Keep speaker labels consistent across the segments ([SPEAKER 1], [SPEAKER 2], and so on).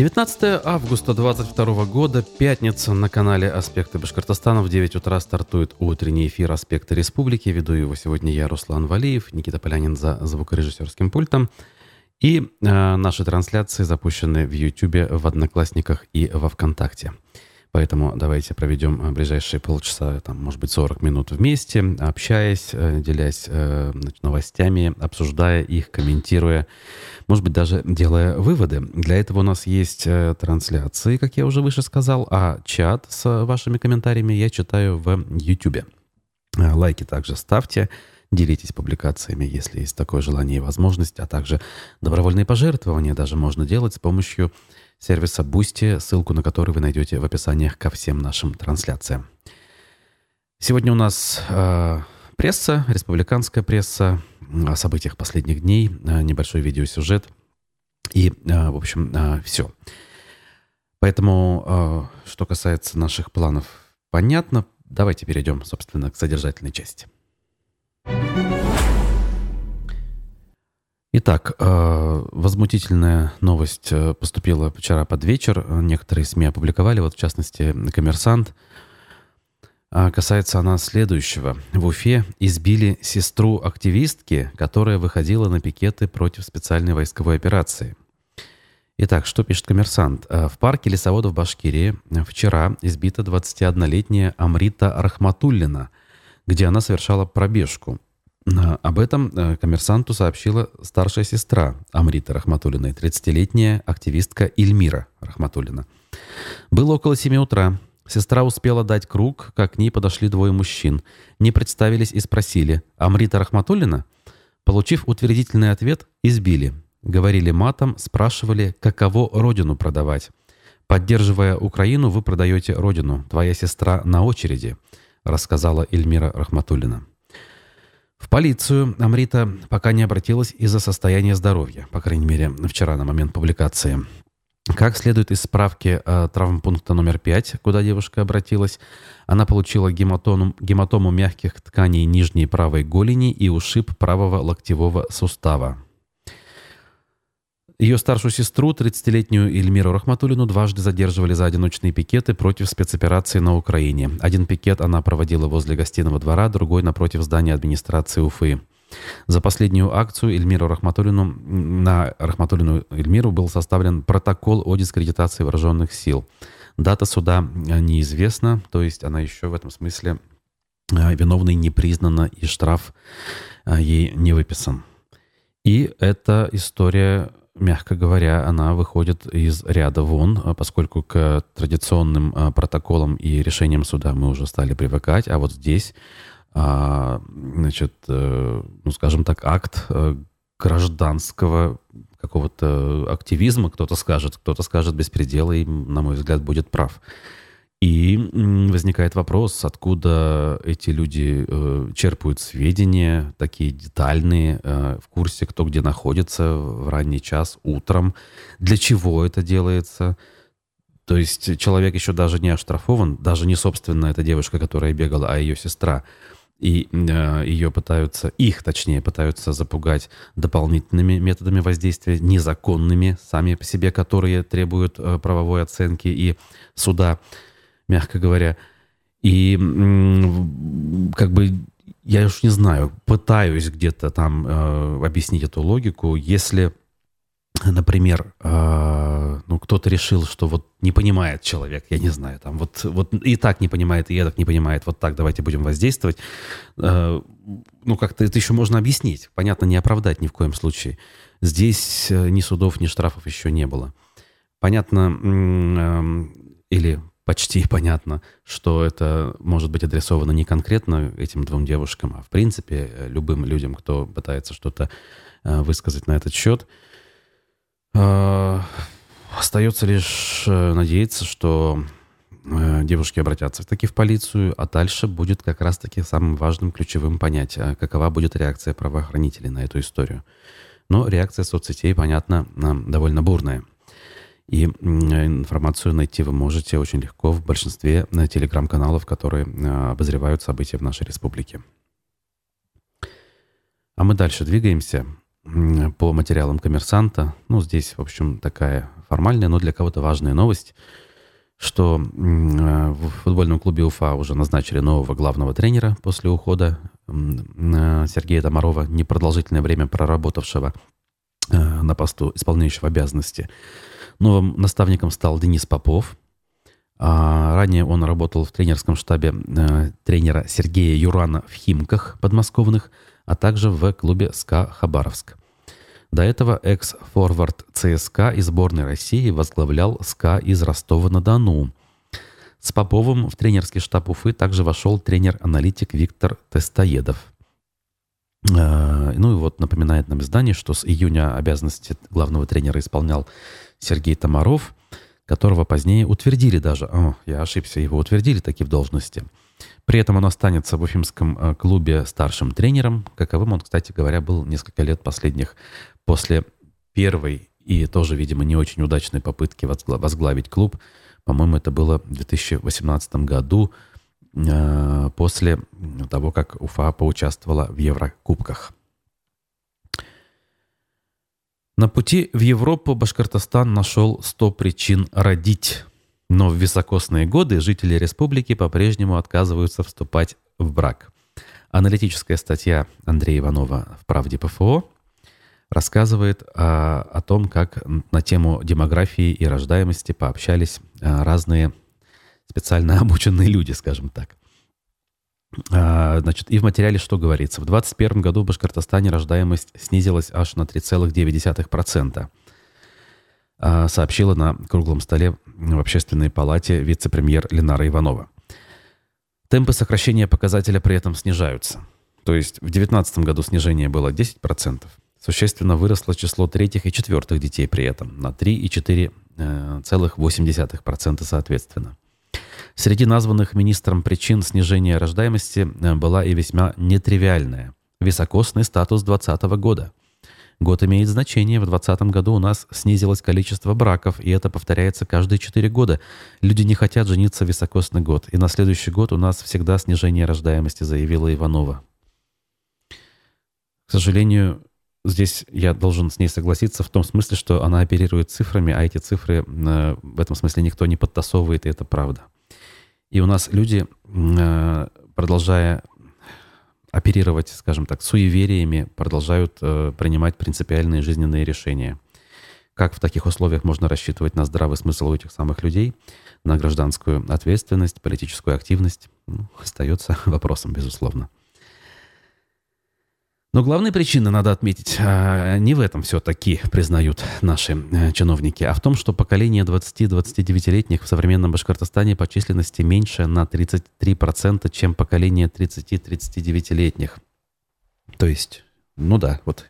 [SPEAKER 1] 19 августа 2022 года, пятница, на канале «Аспекты Башкортостана» в 9 утра стартует утренний эфир «Аспекты Республики». Веду его сегодня я, Руслан Валиев, Никита Полянин за звукорежиссерским пультом. И э, наши трансляции запущены в YouTube, в Одноклассниках и во Вконтакте. Поэтому давайте проведем э, ближайшие полчаса, там, может быть, 40 минут вместе, общаясь, э, делясь э, новостями, обсуждая их, комментируя, может быть, даже делая выводы. Для этого у нас есть трансляции, как я уже выше сказал, а чат с вашими комментариями я читаю в YouTube. Лайки также ставьте. Делитесь публикациями, если есть такое желание и возможность, а также добровольные пожертвования даже можно делать с помощью сервиса Boosty, ссылку на который вы найдете в описаниях ко всем нашим трансляциям. Сегодня у нас э, пресса, республиканская пресса, о событиях последних дней, э, небольшой видеосюжет и, э, в общем, э, все. Поэтому, э, что касается наших планов, понятно. Давайте перейдем, собственно, к содержательной части. Итак, э, возмутительная новость э, поступила вчера под вечер. Некоторые СМИ опубликовали, вот в частности «Коммерсант». А касается она следующего. В Уфе избили сестру активистки, которая выходила на пикеты против специальной войсковой операции. Итак, что пишет коммерсант? Э, в парке лесоводов Башкирии вчера избита 21-летняя Амрита Рахматуллина, где она совершала пробежку. Об этом э, коммерсанту сообщила старшая сестра Амрита Рахматуллиной, 30-летняя активистка Ильмира Рахматуллина. Было около 7 утра. Сестра успела дать круг, как к ней подошли двое мужчин. Не представились и спросили «Амрита Рахматуллина?». Получив утвердительный ответ, избили. Говорили матом, спрашивали, каково родину продавать. «Поддерживая Украину, вы продаете родину. Твоя сестра на очереди», рассказала Эльмира Рахматуллина. В полицию Амрита пока не обратилась из-за состояния здоровья, по крайней мере, вчера на момент публикации. Как следует из справки э, травмпункта номер 5, куда девушка обратилась, она получила гематому, гематому мягких тканей нижней правой голени и ушиб правого локтевого сустава. Ее старшую сестру, 30-летнюю Эльмиру Рахматулину, дважды задерживали за одиночные пикеты против спецоперации на Украине. Один пикет она проводила возле гостиного двора, другой напротив здания администрации Уфы. За последнюю акцию Эльмиру Рахматуллину, на Рахматуллину Эльмиру был составлен протокол о дискредитации вооруженных сил. Дата суда неизвестна, то есть она еще в этом смысле э, виновной не признана и штраф э, ей не выписан. И эта история мягко говоря, она выходит из ряда вон, а поскольку к традиционным а, протоколам и решениям суда мы уже стали привыкать, а вот здесь, а, значит, э, ну, скажем так, акт э, гражданского какого-то активизма, кто-то скажет, кто-то скажет беспредела, и, на мой взгляд, будет прав. И возникает вопрос, откуда эти люди э, черпают сведения, такие детальные, э, в курсе, кто где находится в ранний час, утром, для чего это делается. То есть человек еще даже не оштрафован, даже не собственно эта девушка, которая бегала, а ее сестра. И э, ее пытаются, их точнее, пытаются запугать дополнительными методами воздействия, незаконными сами по себе, которые требуют правовой оценки и суда мягко говоря. И как бы я уж не знаю, пытаюсь где-то там э, объяснить эту логику. Если, например, э, ну кто-то решил, что вот не понимает человек, я не знаю, там вот, вот и так не понимает, и так не понимает, вот так давайте будем воздействовать. Э, ну как-то это еще можно объяснить. Понятно, не оправдать ни в коем случае. Здесь э, ни судов, ни штрафов еще не было. Понятно, э, или почти понятно, что это может быть адресовано не конкретно этим двум девушкам, а в принципе э, любым людям, кто пытается что-то э, высказать на этот счет. А, остается лишь э, надеяться, что девушки обратятся таки в полицию, а дальше будет как раз-таки самым важным ключевым понять, а какова будет реакция правоохранителей на эту историю. Но реакция соцсетей, понятно, довольно бурная. И информацию найти вы можете очень легко в большинстве э, телеграм-каналов, которые э, обозревают события в нашей республике. А мы дальше двигаемся. по материалам коммерсанта. Ну, здесь, в общем, такая формальная, но для кого-то важная новость, что в футбольном клубе Уфа уже назначили нового главного тренера после ухода Сергея Домарова, непродолжительное время проработавшего на посту исполняющего обязанности. Новым наставником стал Денис Попов. А ранее он работал в тренерском штабе э, тренера Сергея Юрана в Химках подмосковных, а также в клубе СКА Хабаровск. До этого экс-форвард ЦСКА и сборной России возглавлял СКА из Ростова-на-Дону. С Поповым в тренерский штаб Уфы также вошел тренер-аналитик Виктор Тестоедов. Э, ну и вот напоминает нам издание, что с июня обязанности главного тренера исполнял Сергей Тамаров, которого позднее утвердили даже. О, я ошибся, его утвердили таки в должности. При этом он останется в Уфимском э, клубе старшим тренером. Каковым он, кстати говоря, был несколько лет последних после первой и тоже, видимо, не очень удачной попытки возглавить клуб. По-моему, это было в 2018 году, э, после того, как Уфа поучаствовала в Еврокубках. На пути в Европу Башкортостан нашел 100 причин родить. Но в високосные годы жители республики по-прежнему отказываются вступать в брак. Аналитическая статья Андрея Иванова в «Правде ПФО» рассказывает о, о том, как на тему демографии и рождаемости пообщались а, разные специально обученные люди, скажем так. А, значит, и в материале что говорится? В 2021 году в Башкортостане рождаемость снизилась аж на 3,9%. А, сообщила на круглом столе в общественной палате вице-премьер Ленара Иванова. Темпы сокращения показателя при этом снижаются. То есть в 2019 году снижение было 10%. Существенно выросло число третьих и четвертых детей при этом на 3 и 4,8% э, соответственно. Среди названных министром причин снижения рождаемости э, была и весьма нетривиальная – високосный статус 2020 года. Год имеет значение. В 2020 году у нас снизилось количество браков, и это повторяется каждые 4 года. Люди не хотят жениться в високосный год. И на следующий год у нас всегда снижение рождаемости, заявила Иванова. К сожалению, здесь я должен с ней согласиться в том смысле, что она оперирует цифрами, а эти цифры э, в этом смысле никто не подтасовывает, и это правда. И у нас люди, э, продолжая оперировать, скажем так, суевериями, продолжают э, принимать принципиальные жизненные решения. Как в таких условиях можно рассчитывать на здравый смысл у этих самых людей, на гражданскую ответственность, политическую активность, ну, остается вопросом, безусловно. Но главная причина, надо отметить, а, не в этом все-таки признают наши э, чиновники, а в том, что поколение 20-29-летних в современном Башкортостане по численности меньше на 33%, чем поколение 30-39-летних. То есть, ну да, вот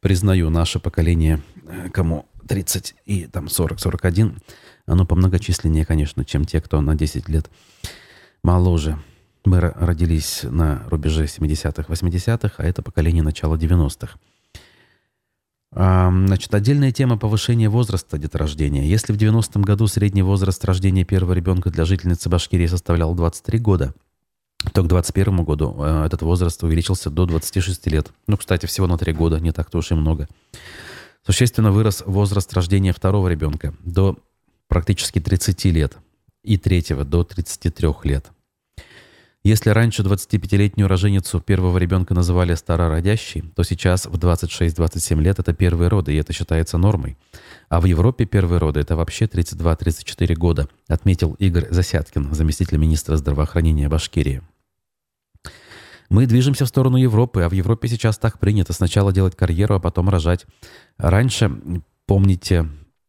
[SPEAKER 1] признаю наше поколение, э, кому 30 и там 40-41, оно помногочисленнее, конечно, чем те, кто на 10 лет моложе. Мы родились на рубеже 70-х, 80-х, а это поколение начала 90-х. Значит, отдельная тема повышения возраста деторождения. Если в 90-м году средний возраст рождения первого ребенка для жительницы Башкирии составлял 23 года, то к 2021 году э, этот возраст увеличился до 26 лет. Ну, кстати, всего на 3 года, не так-то уж и много. Существенно вырос возраст рождения второго ребенка до практически 30 лет и третьего до 33 лет. Если раньше 25-летнюю роженицу первого ребенка называли старородящей, то сейчас в 26-27 лет это первые роды, и это считается нормой. А в Европе первые роды – это вообще 32-34 года, отметил Игорь Засяткин, заместитель министра здравоохранения Башкирии. Мы движемся в сторону Европы, а в Европе сейчас так принято сначала делать карьеру, а потом рожать. Раньше, помните,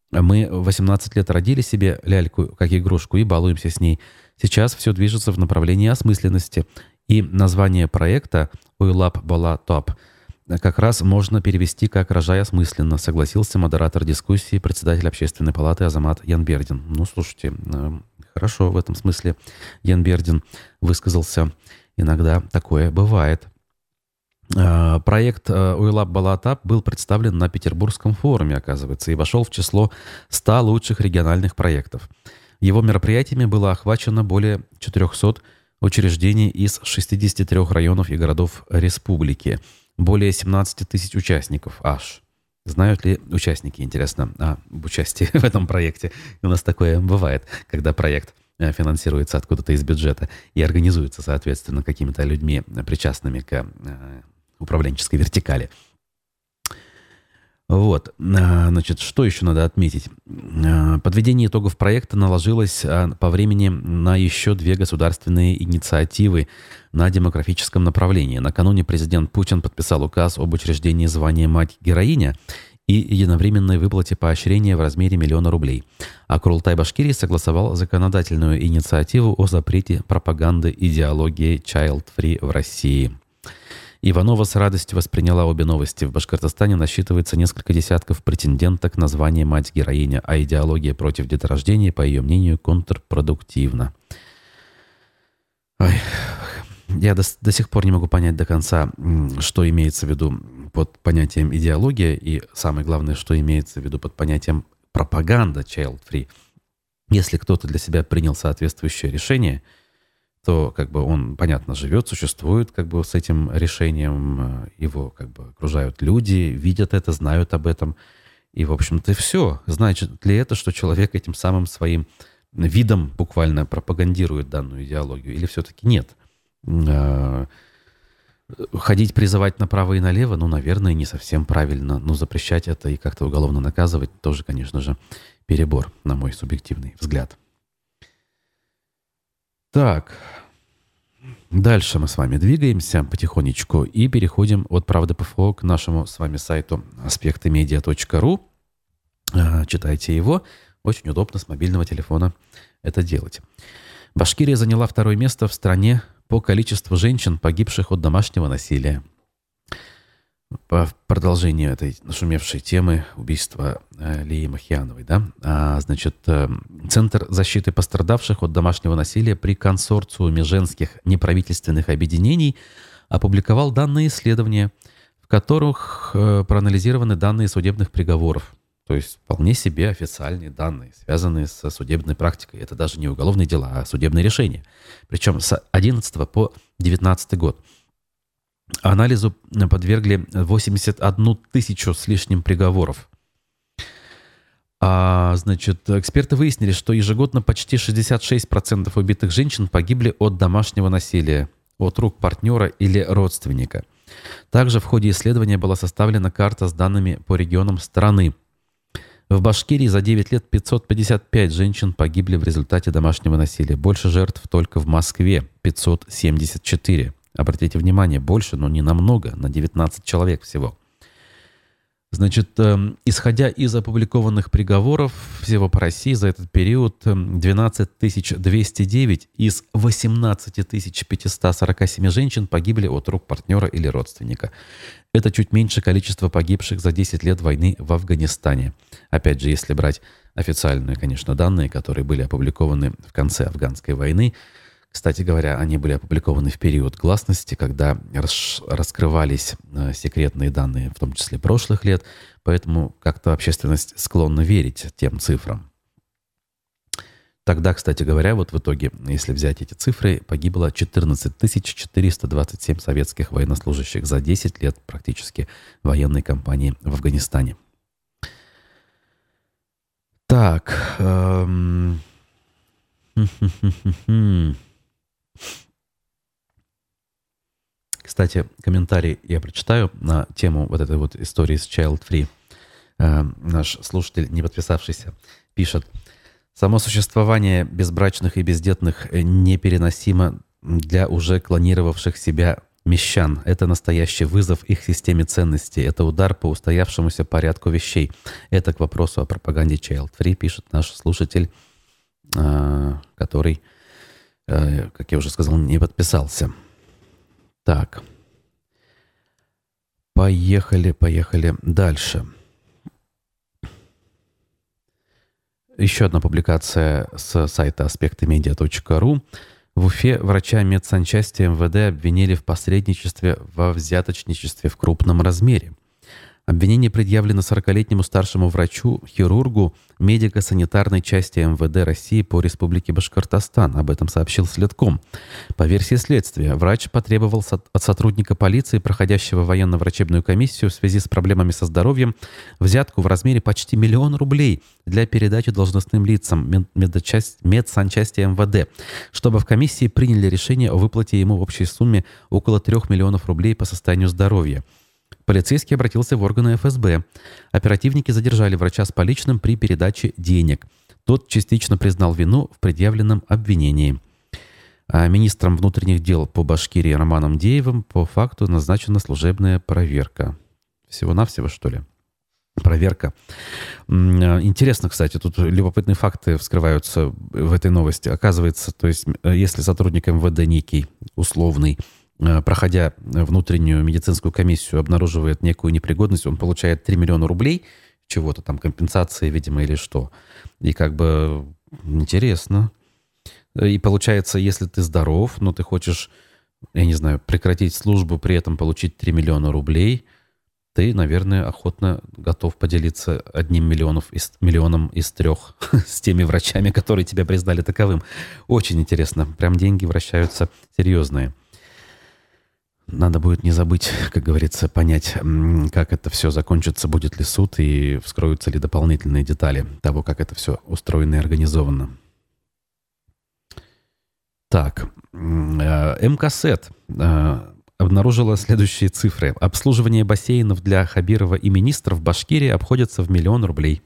[SPEAKER 1] мы 18 лет родили себе ляльку как игрушку и балуемся с ней – Сейчас все движется в направлении осмысленности. И название проекта «Уйлап Бала Топ» как раз можно перевести как «рожай осмысленно», согласился модератор дискуссии, председатель общественной палаты Азамат Янбердин. Ну, слушайте, э, хорошо в этом смысле Янбердин высказался. Иногда такое бывает. Э, проект э, Уйлаб Балатап был представлен на Петербургском форуме, оказывается, и вошел в число 100 лучших региональных проектов – его мероприятиями было охвачено более 400 учреждений из 63 районов и городов республики. более 17 тысяч участников аж. Знают ли участники, интересно, об участии в этом проекте? У нас такое бывает, когда проект э, финансируется откуда-то из бюджета и организуется, соответственно, какими-то людьми, причастными к э, управленческой вертикали. Вот. А, значит, что еще надо отметить? А, подведение итогов проекта наложилось а, по времени на еще две государственные инициативы на демографическом направлении. Накануне президент Путин подписал указ об учреждении звания «Мать-героиня» и единовременной выплате поощрения в размере миллиона рублей. А Курултай Башкирии согласовал законодательную инициативу о запрете пропаганды идеологии Child Free в России. Иванова с радостью восприняла обе новости. В Башкортостане насчитывается несколько десятков претенденток на звание «Мать-героиня», а идеология против деторождения, по ее мнению, контрпродуктивна. Ой, я до, до сих пор не могу понять до конца, что имеется в виду под понятием идеология и, самое главное, что имеется в виду под понятием пропаганда child-free. Если кто-то для себя принял соответствующее решение – то как бы он, понятно, живет, существует как бы с этим решением, э, его как бы окружают люди, видят это, знают об этом. И, в общем-то, все. Значит ли это, что человек этим самым своим видом буквально пропагандирует данную идеологию? Или все-таки нет? Э, ходить призывать направо и налево, ну, наверное, не совсем правильно. Но запрещать это и как-то уголовно наказывать тоже, конечно же, перебор, на мой субъективный взгляд. Так, дальше мы с вами двигаемся потихонечку и переходим от «Правды ПФО» к нашему с вами сайту аспектымедиа.ру. А, читайте его. Очень удобно с мобильного телефона это делать. Башкирия заняла второе место в стране по количеству женщин, погибших от домашнего насилия по продолжению этой нашумевшей темы убийства э, Лии Махьяновой, да, а, значит, э, Центр защиты пострадавших от домашнего насилия при консорциуме женских неправительственных объединений опубликовал данные исследования, в которых э, проанализированы данные судебных приговоров. То есть вполне себе официальные данные, связанные с судебной практикой. Это даже не уголовные дела, а судебные решения. Причем с 11 по 19 год. Анализу подвергли 81 тысячу с лишним приговоров. А, значит, эксперты выяснили, что ежегодно почти 66% убитых женщин погибли от домашнего насилия, от рук партнера или родственника. Также в ходе исследования была составлена карта с данными по регионам страны. В Башкирии за 9 лет 555 женщин погибли в результате домашнего насилия. Больше жертв только в Москве – 574. Обратите внимание, больше, но не намного, на 19 человек всего. Значит, эм, исходя из опубликованных приговоров всего по России за этот период, 12 эм, 209 из 18 547 женщин погибли от рук партнера или родственника. Это чуть меньше количества погибших за 10 лет войны в Афганистане. Опять же, если брать официальные, конечно, данные, которые были опубликованы в конце афганской войны, кстати говоря, они были опубликованы в период гласности, когда рас раскрывались э, секретные данные, в том числе прошлых лет, поэтому как-то общественность склонна верить тем цифрам. Тогда, кстати говоря, вот в итоге, если взять эти цифры, погибло 14 427 советских военнослужащих за 10 лет практически военной кампании в Афганистане. Так. Эм... Кстати, комментарий я прочитаю на тему вот этой вот истории с Child Free. Э, наш слушатель, не подписавшийся, пишет. Само существование безбрачных и бездетных непереносимо для уже клонировавших себя мещан. Это настоящий вызов их системе ценностей. Это удар по устоявшемуся порядку вещей. Это к вопросу о пропаганде Child Free, пишет наш слушатель, э, который, как я уже сказал, не подписался. Так. Поехали, поехали дальше. Еще одна публикация с сайта аспектымедиа.ру. В Уфе врача медсанчасти МВД обвинили в посредничестве во взяточничестве в крупном размере. Обвинение предъявлено 40-летнему старшему врачу, хирургу медико-санитарной части МВД России по Республике Башкортостан. Об этом сообщил Следком. По версии следствия, врач потребовал от сотрудника полиции, проходящего военно-врачебную комиссию в связи с проблемами со здоровьем, взятку в размере почти миллион рублей для передачи должностным лицам медсанчасти МВД, чтобы в комиссии приняли решение о выплате ему в общей сумме около 3 миллионов рублей по состоянию здоровья. Полицейский обратился в органы ФСБ. Оперативники задержали врача с поличным при передаче денег. Тот частично признал вину в предъявленном обвинении. А министром внутренних дел по Башкирии Романом Деевым по факту назначена служебная проверка. Всего-навсего, что ли? Проверка. Интересно, кстати, тут любопытные факты вскрываются в этой новости. Оказывается, то есть, если сотрудник МВД некий, условный, Э, проходя внутреннюю медицинскую комиссию, обнаруживает некую непригодность, он получает 3 миллиона рублей, чего-то там, компенсации, видимо, или что. И как бы интересно. И получается, если ты здоров, но ты хочешь, я не знаю, прекратить службу, при этом получить 3 миллиона рублей, ты, наверное, охотно готов поделиться одним миллионов из, миллионом из трех с теми врачами, которые тебя признали таковым. Очень интересно. Прям деньги вращаются серьезные. Надо будет не забыть, как говорится, понять, как это все закончится, будет ли суд и вскроются ли дополнительные детали того, как это все устроено и организовано. Так, э, МКСЭТ э, обнаружила следующие цифры. Обслуживание бассейнов для Хабирова и министров в Башкирии обходится в миллион рублей.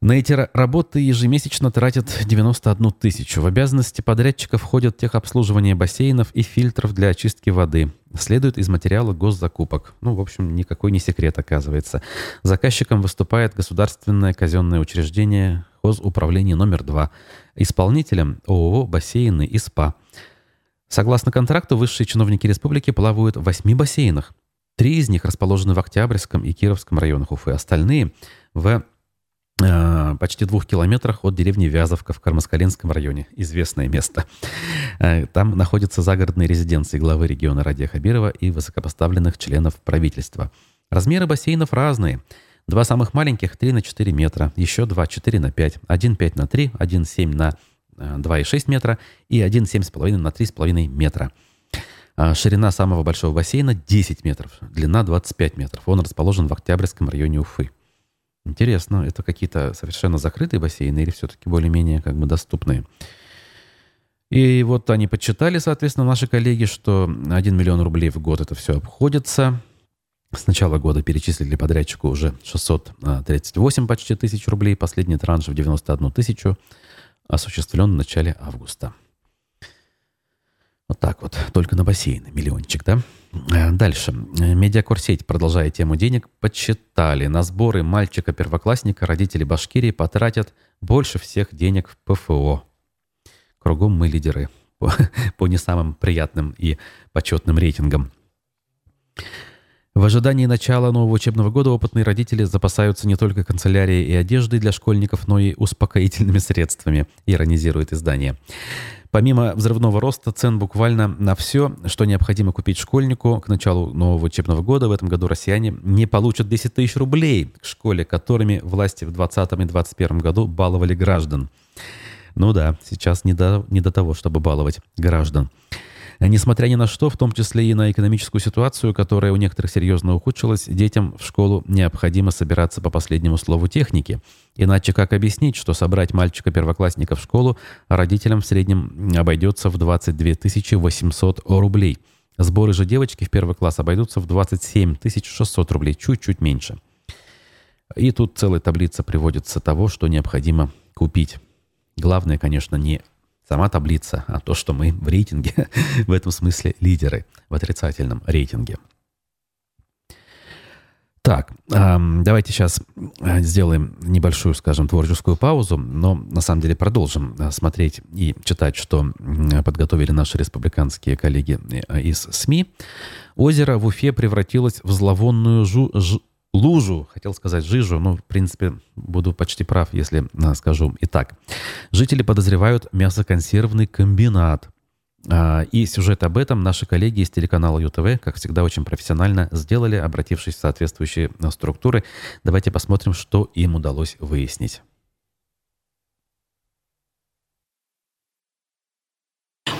[SPEAKER 1] На эти работы ежемесячно тратят 91 тысячу. В обязанности подрядчика входят техобслуживание бассейнов и фильтров для очистки воды. Следует из материала госзакупок. Ну, в общем, никакой не секрет, оказывается. Заказчиком выступает государственное казенное учреждение хозуправление номер 2. Исполнителем ООО «Бассейны и СПА». Согласно контракту, высшие чиновники республики плавают в восьми бассейнах. Три из них расположены в Октябрьском и Кировском районах Уфы. Остальные – в почти двух километрах от деревни Вязовка в Кармаскалинском районе. Известное место. Э, там находятся загородные резиденции главы региона Радия Хабирова и высокопоставленных членов правительства. Размеры бассейнов разные. Два самых маленьких 3 на 4 метра, еще два 4 на 5, один 5 на 3, один 7 на 2,6 э, метра и один 7,5 на 3,5 метра. Ширина самого большого бассейна 10 метров, длина 25 метров. Он расположен в Октябрьском районе Уфы. Интересно, это какие-то совершенно закрытые бассейны или все-таки более-менее как бы доступные? И вот они подсчитали, соответственно, наши коллеги, что 1 миллион рублей в год это все обходится. С начала года перечислили подрядчику уже 638 почти тысяч рублей. Последний транш в 91 тысячу осуществлен в начале августа. Вот так вот, только на бассейны миллиончик, да? Э, дальше. Медиакурсеть, продолжая тему денег, подсчитали. На сборы мальчика-первоклассника родители Башкирии потратят больше всех денег в ПФО. Кругом мы лидеры по, по не самым приятным и почетным рейтингам. В ожидании начала нового учебного года опытные родители запасаются не только канцелярией и одеждой для школьников, но и успокоительными средствами, иронизирует издание. Помимо взрывного роста цен буквально на все, что необходимо купить школьнику к началу нового учебного года, в этом году россияне не получат 10 тысяч рублей к школе, которыми власти в 2020 и 2021 году баловали граждан. Ну да, сейчас не до, не до того, чтобы баловать граждан. Несмотря ни на что, в том числе и на экономическую ситуацию, которая у некоторых серьезно ухудшилась, детям в школу необходимо собираться по последнему слову техники. Иначе как объяснить, что собрать мальчика-первоклассника в школу родителям в среднем обойдется в 22 800 рублей. Сборы же девочки в первый класс обойдутся в 27 600 рублей, чуть-чуть меньше. И тут целая таблица приводится того, что необходимо купить. Главное, конечно, не сама таблица, а то, что мы в рейтинге, в этом смысле лидеры в отрицательном рейтинге. Так, давайте сейчас э, сделаем небольшую, скажем, творческую паузу, но на самом деле продолжим э, смотреть и читать, что подготовили наши республиканские коллеги э, из СМИ. Озеро в Уфе превратилось в зловонную жу, ж, лужу, хотел сказать жижу, но, в принципе, буду почти прав, если скажу и так. Жители подозревают мясоконсервный комбинат. А, и сюжет об этом наши коллеги из телеканала ЮТВ, как всегда, очень профессионально сделали, обратившись в соответствующие структуры. Давайте посмотрим, что им удалось выяснить.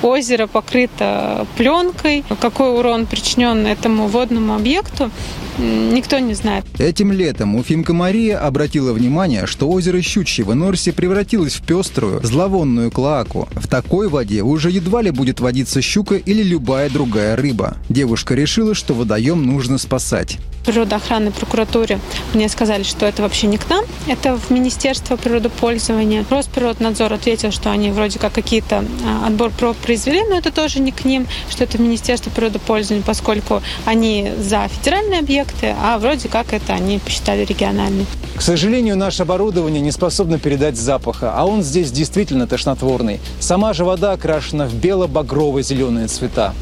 [SPEAKER 2] Озеро покрыто пленкой. Какой урон причинен этому водному объекту, никто не знает.
[SPEAKER 3] Этим летом Уфимка Мария обратила внимание, что озеро Щучье в Норсе превратилось в пеструю, зловонную клоаку. В такой воде уже едва ли будет водиться щука или любая другая рыба. Девушка решила, что водоем нужно спасать.
[SPEAKER 2] Природоохранной прокуратуре мне сказали, что это вообще не к нам, это в Министерство природопользования. Росприроднадзор ответил, что они вроде как какие-то а, отбор проб произвели, но это тоже не к ним, что это Министерство природопользования, поскольку они за федеральный объект, проекты, а вроде как это они посчитали региональный.
[SPEAKER 4] К сожалению, наше оборудование не способно передать запаха, а он здесь действительно тошнотворный. Сама же вода окрашена в бело-багрово-зеленые цвета.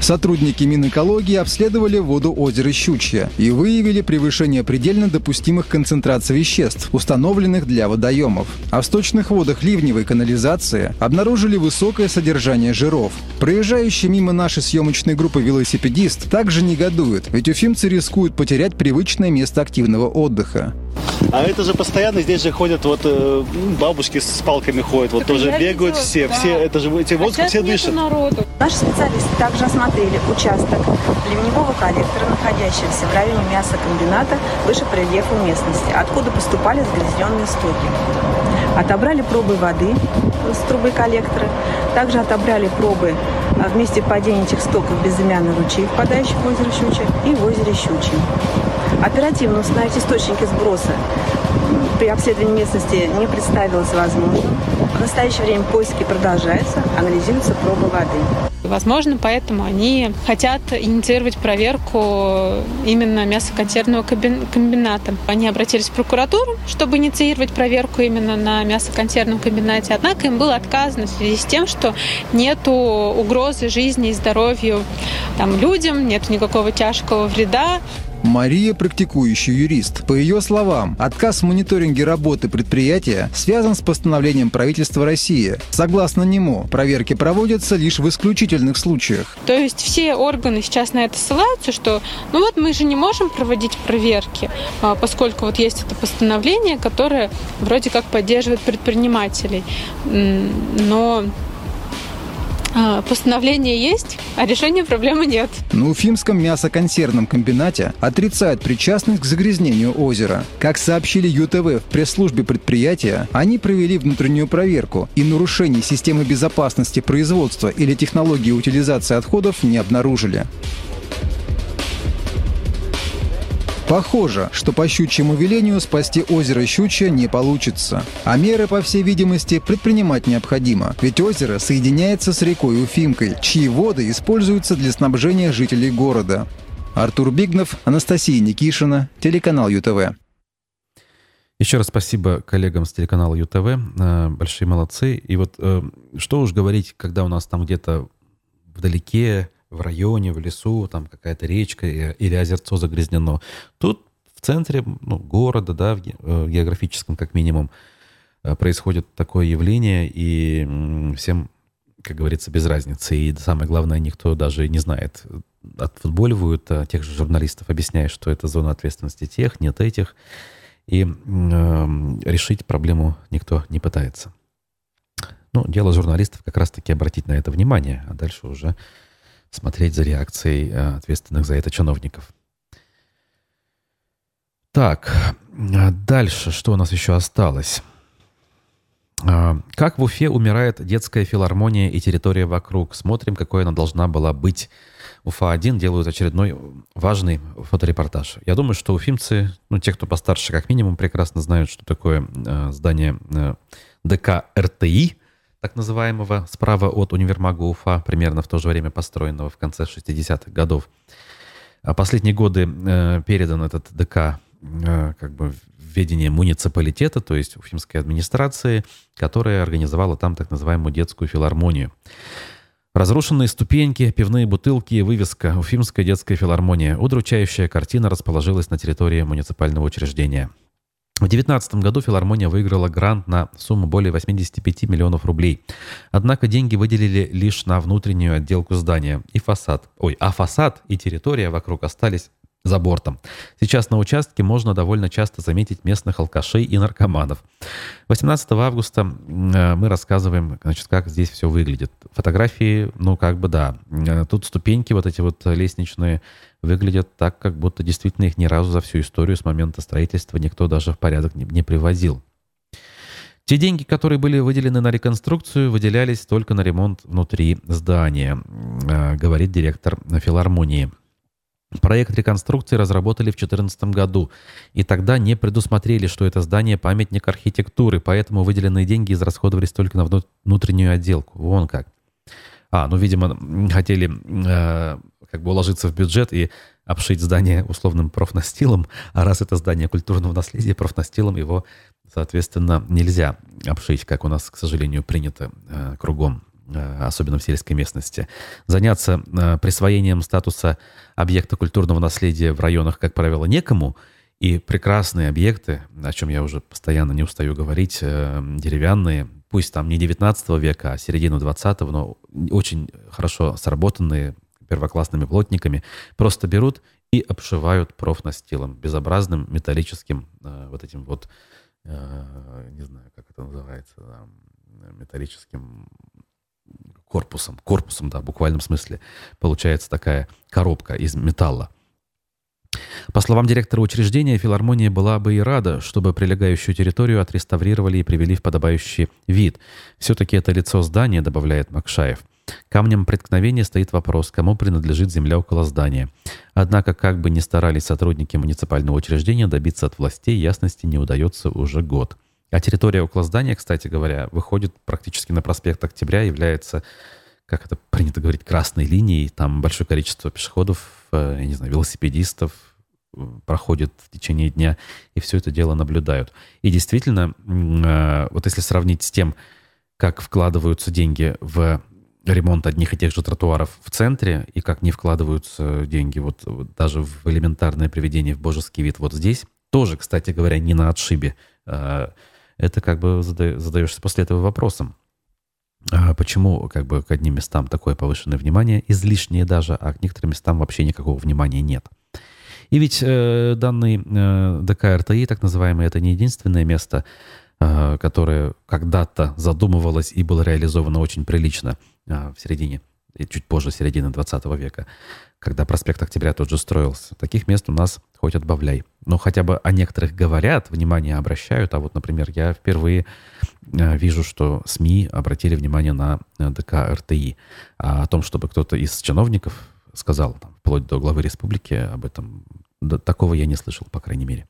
[SPEAKER 3] Сотрудники Минэкологии обследовали воду озера Щучья и выявили превышение предельно допустимых концентраций веществ, установленных для водоемов. А в сточных водах ливневой канализации обнаружили высокое содержание жиров. Проезжающий мимо нашей съемочной группы велосипедист также негодует, ведь уфимцы рискуют потерять привычное место активного отдыха.
[SPEAKER 5] А это же постоянно здесь же ходят вот э, бабушки с палками ходят, вот так тоже бегают видела, все, да. все, это же эти воздух а все дышат.
[SPEAKER 6] Народу. Наши специалисты также осмотрели участок ливневого коллектора, находящегося в районе мясокомбината выше прилива местности, откуда поступали загрязненные стоки. Отобрали пробы воды с трубы коллектора, также отобрали пробы а, в месте падения этих стоков безымянный ручей, впадающий в озеро Щучье, и в озере Щучье. Оперативно установить источники сброса при обследовании местности не представилось возможным. В настоящее время поиски продолжаются, анализируются пробы воды.
[SPEAKER 2] Возможно, поэтому они хотят инициировать проверку именно мясоконсервного комбината. Они обратились в прокуратуру, чтобы инициировать проверку именно на мясоконсервном комбинате. Однако им было отказано в связи с тем, что нет угрозы жизни и здоровью там, людям, нет никакого тяжкого вреда.
[SPEAKER 3] Мария – практикующий юрист. По ее словам, отказ в мониторинге работы предприятия связан с постановлением правительства России. Согласно нему, проверки проводятся лишь в исключительных случаях.
[SPEAKER 2] То есть все органы сейчас на это ссылаются, что ну вот мы же не можем проводить проверки, а, поскольку вот есть это постановление, которое вроде как поддерживает предпринимателей. Но постановление есть, а решения проблемы нет.
[SPEAKER 3] На Уфимском мясоконсервном комбинате отрицают причастность к загрязнению озера. Как сообщили ЮТВ в пресс-службе предприятия, они провели внутреннюю проверку и нарушений системы безопасности производства или технологии утилизации отходов не обнаружили. Похоже, что по щучьему велению спасти озеро Щучье не получится. А меры, по всей видимости, предпринимать необходимо. Ведь озеро соединяется с рекой Уфимкой, чьи воды используются для снабжения жителей города. Артур Бигнов, Анастасия Никишина, телеканал ЮТВ.
[SPEAKER 1] Еще раз спасибо коллегам с телеканала ЮТВ. Э, большие молодцы. И вот э, что уж говорить, когда у нас там где-то вдалеке в районе, в лесу, там какая-то речка или озерцо загрязнено. Тут в центре ну, города, да, в э, географическом как минимум, э, происходит такое явление, и всем, как говорится, без разницы. И самое главное, никто даже не знает. Отфутболивают а тех же журналистов, объясняя, что это зона ответственности тех, нет этих. И э, решить проблему никто не пытается. Ну, дело журналистов как раз-таки обратить на это внимание, а дальше уже смотреть за реакцией э, ответственных за это чиновников. Так, а дальше что у нас еще осталось? А, как в Уфе умирает детская филармония и территория вокруг? Смотрим, какой она должна была быть. Уфа-1 делают очередной важный фоторепортаж. Я думаю, что уфимцы, ну, те, кто постарше, как минимум, прекрасно знают, что такое э, здание э, ДК РТИ, так называемого, справа от универмага Уфа, примерно в то же время построенного в конце 60-х годов. А последние годы э, передан этот ДК э, как бы в ведение муниципалитета, то есть уфимской администрации, которая организовала там так называемую детскую филармонию. Разрушенные ступеньки, пивные бутылки, вывеска «Уфимская детская филармония». Удручающая картина расположилась на территории муниципального учреждения. В 2019 году филармония выиграла грант на сумму более 85 миллионов рублей. Однако деньги выделили лишь на внутреннюю отделку здания и фасад. Ой, а фасад и территория вокруг остались за бортом. Сейчас на участке можно довольно часто заметить местных алкашей и наркоманов. 18 августа э, мы рассказываем, значит, как здесь все выглядит. Фотографии, ну, как бы да. Э, тут ступеньки вот эти вот лестничные выглядят так, как будто действительно их ни разу за всю историю с момента строительства никто даже в порядок не, не привозил. Те деньги, которые были выделены на реконструкцию, выделялись только на ремонт внутри здания, э, говорит директор филармонии. Проект реконструкции разработали в 2014 году, и тогда не предусмотрели, что это здание памятник архитектуры, поэтому выделенные деньги израсходовались только на внутреннюю отделку. Вон как. А, ну, видимо, хотели э, как бы уложиться в бюджет и обшить здание условным профнастилом, а раз это здание культурного наследия, профнастилом его, соответственно, нельзя обшить, как у нас, к сожалению, принято э, кругом особенно в сельской местности. Заняться э, присвоением статуса объекта культурного наследия в районах, как правило, некому, и прекрасные объекты, о чем я уже постоянно не устаю говорить, э, деревянные, пусть там не 19 века, а середину 20-го, но очень хорошо сработанные первоклассными плотниками, просто берут и обшивают профнастилом, безобразным металлическим вот этим вот, не знаю, как это называется, металлическим корпусом. Корпусом, да, в буквальном смысле. Получается такая коробка из металла. По словам директора учреждения, филармония была бы и рада, чтобы прилегающую территорию отреставрировали и привели в подобающий вид. Все-таки это лицо здания, добавляет Макшаев. Камнем преткновения стоит вопрос, кому принадлежит земля около здания. Однако, как бы ни старались сотрудники муниципального учреждения, добиться от властей ясности не удается уже год. А территория около здания, кстати говоря, выходит практически на проспект Октября, является, как это принято говорить, красной линией. Там большое количество пешеходов, э, я не знаю, велосипедистов э, проходит в течение дня, и все это дело наблюдают. И действительно, э, вот если сравнить с тем, как вкладываются деньги в ремонт одних и тех же тротуаров в центре, и как не вкладываются деньги вот, даже в элементарное приведение в божеский вид вот здесь, тоже, кстати говоря, не на отшибе это как бы задаешься после этого вопросом. А почему как бы к одним местам такое повышенное внимание, излишнее даже, а к некоторым местам вообще никакого внимания нет? И ведь э, данный э, ДК так называемый, это не единственное место, э, которое когда-то задумывалось и было реализовано очень прилично э, в середине, и чуть позже середины 20 века когда проспект Октября тот же строился. Таких мест у нас хоть отбавляй. Но хотя бы о некоторых говорят, внимание обращают. А вот, например, я впервые э, вижу, что СМИ обратили внимание на э, ДК РТИ. А о том, чтобы кто-то из чиновников сказал, там, вплоть до главы республики, об этом да, такого я не слышал, по крайней мере.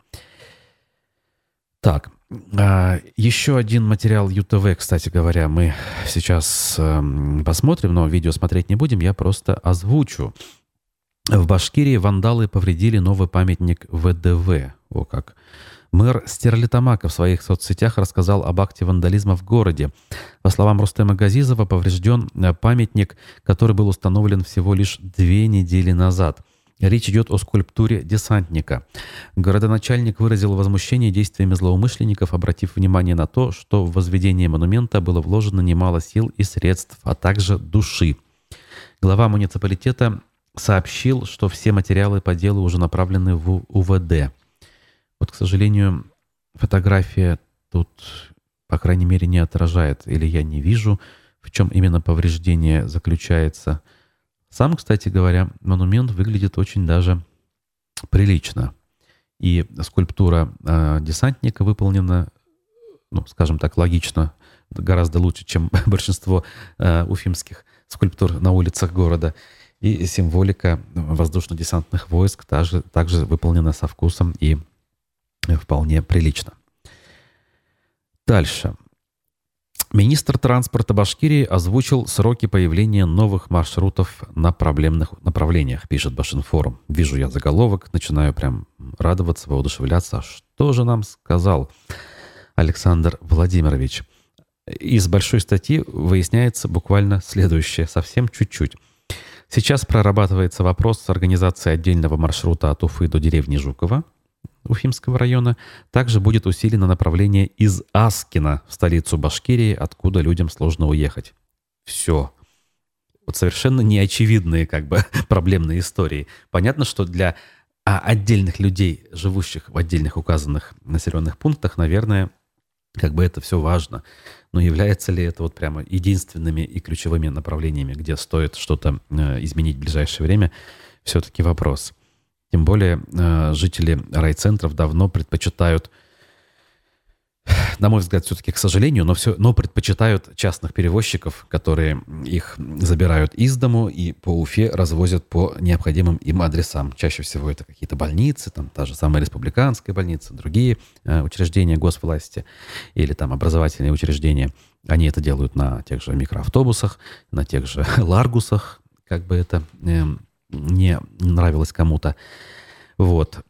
[SPEAKER 1] Так, а, еще один материал ЮТВ, кстати говоря, мы сейчас эм, посмотрим, но видео смотреть не будем, я просто озвучу. В Башкирии вандалы повредили новый памятник ВДВ. О как. Мэр Стерлитамака в своих соцсетях рассказал об акте вандализма в городе. По словам Рустема Газизова, поврежден э, памятник, который был установлен всего лишь две недели назад. Речь идет о скульптуре десантника. Городоначальник выразил возмущение действиями злоумышленников, обратив внимание на то, что в возведение монумента было вложено немало сил и средств, а также души. Глава муниципалитета сообщил, что все материалы по делу уже направлены в УВД. Вот, к сожалению, фотография тут, по крайней мере, не отражает, или я не вижу, в чем именно повреждение заключается. Сам, кстати говоря, монумент выглядит очень даже прилично. И скульптура э, десантника выполнена, ну, скажем так, логично, гораздо лучше, чем большинство э, уфимских скульптур на улицах города. И символика воздушно-десантных войск также, также выполнена со вкусом и вполне прилично. Дальше. Министр транспорта Башкирии озвучил сроки появления новых маршрутов на проблемных направлениях, пишет Башинфорум. Вижу я заголовок, начинаю прям радоваться, воодушевляться. А что же нам сказал Александр Владимирович? Из большой статьи выясняется буквально следующее, совсем чуть-чуть. Сейчас прорабатывается вопрос с организацией отдельного маршрута от Уфы до деревни Жукова. Уфимского района. Также будет усилено направление из Аскина в столицу Башкирии, откуда людям сложно уехать. Все. Вот совершенно неочевидные как бы проблемные истории. Понятно, что для а, отдельных людей, живущих в отдельных указанных населенных пунктах, наверное, как бы это все важно. Но является ли это вот прямо единственными и ключевыми направлениями, где стоит что-то э, изменить в ближайшее время, все-таки вопрос. Тем более э, жители райцентров давно предпочитают на мой взгляд, все-таки, к сожалению, но, все, но предпочитают частных перевозчиков, которые их забирают из дому и по Уфе развозят по необходимым им адресам. Чаще всего это какие-то больницы, там та же самая республиканская больница, другие э, учреждения госвласти или там образовательные учреждения. Они это делают на тех же микроавтобусах, на тех же ларгусах, как бы это э, не нравилось кому-то. Вот.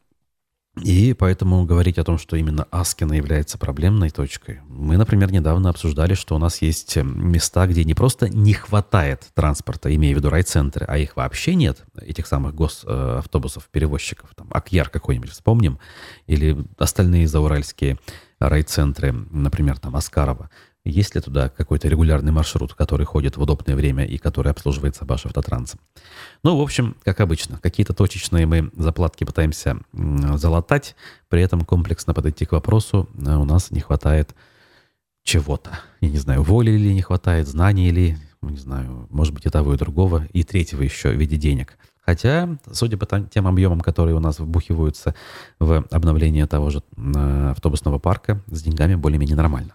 [SPEAKER 1] И поэтому говорить о том, что именно Аскина является проблемной точкой. Мы, например, недавно обсуждали, что у нас есть места, где не просто не хватает транспорта, имея в виду райцентры, а их вообще нет, этих самых госавтобусов, перевозчиков. Там Акьяр какой-нибудь вспомним, или остальные зауральские райцентры, например, там Аскарова. Есть ли туда какой-то регулярный маршрут, который ходит в удобное время и который обслуживается Башавтотрансом? Ну, в общем, как обычно, какие-то точечные мы заплатки пытаемся залатать, при этом комплексно подойти к вопросу э, у нас не хватает чего-то. Я не знаю, воли или не хватает, знаний или, не знаю, может быть и того, и другого, и третьего еще в виде денег. Хотя, судя по тем объемам, которые у нас вбухиваются в обновление того же автобусного парка, с деньгами более-менее нормально.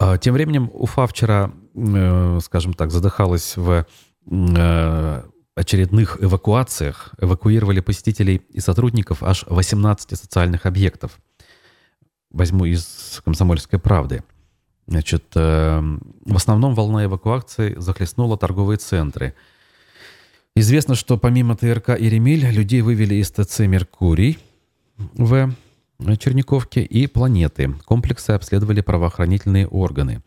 [SPEAKER 1] А тем временем Уфа вчера, э, скажем так, задыхалась в э, очередных эвакуациях. Эвакуировали посетителей и сотрудников аж 18 социальных объектов. Возьму из «Комсомольской правды». Значит, э, в основном волна эвакуации захлестнула торговые центры. Известно, что помимо ТРК и людей вывели из ТЦ «Меркурий» в Черниковки и планеты. Комплексы обследовали правоохранительные органы.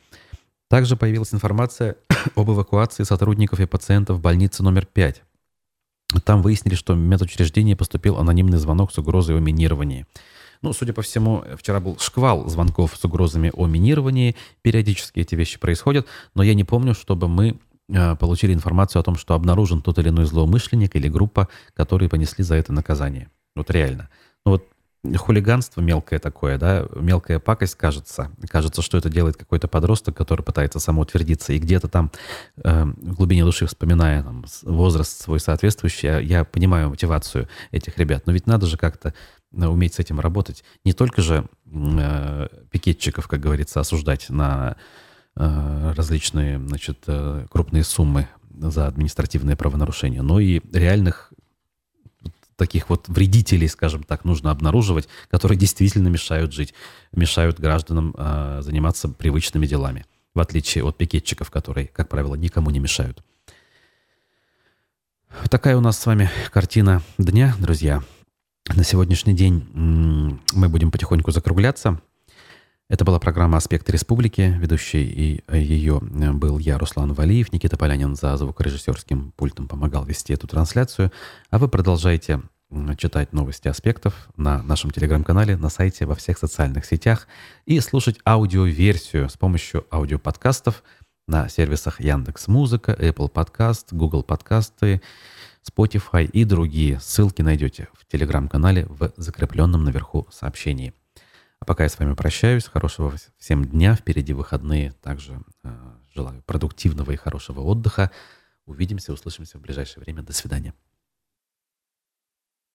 [SPEAKER 1] Также появилась информация об эвакуации сотрудников и пациентов больницы номер 5. Там выяснили, что в медучреждение поступил анонимный звонок с угрозой о минировании. Ну, судя по всему, вчера был шквал звонков с угрозами о минировании. Периодически эти вещи происходят, но я не помню, чтобы мы э, получили информацию о том, что обнаружен тот или иной злоумышленник или группа, которые понесли за это наказание. Вот реально. Ну вот хулиганство мелкое такое, да, мелкая пакость, кажется. Кажется, что это делает какой-то подросток, который пытается самоутвердиться, и где-то там э, в глубине души, вспоминая там, возраст свой соответствующий, я, я понимаю мотивацию этих ребят. Но ведь надо же как-то э, уметь с этим работать. Не только же э, пикетчиков, как говорится, осуждать на э, различные, значит, э, крупные суммы за административные правонарушения, но и реальных таких вот вредителей, скажем так, нужно обнаруживать, которые действительно мешают жить, мешают гражданам э, заниматься привычными делами, в отличие от пикетчиков, которые, как правило, никому не мешают. Такая у нас с вами картина дня, друзья. На сегодняшний день мы будем потихоньку закругляться. Это была программа «Аспекты республики». Ведущий и ее был я, Руслан Валиев. Никита Полянин за звукорежиссерским пультом помогал вести эту трансляцию. А вы продолжаете читать новости аспектов на нашем телеграм-канале, на сайте, во всех социальных сетях и слушать аудиоверсию с помощью аудиоподкастов на сервисах Яндекс Музыка, Apple Podcast, Google Подкасты, Spotify и другие. Ссылки найдете в телеграм-канале в закрепленном наверху сообщении. А пока я с вами прощаюсь. Хорошего всем дня. Впереди выходные. Также э, желаю продуктивного и хорошего отдыха. Увидимся, услышимся в ближайшее время. До свидания.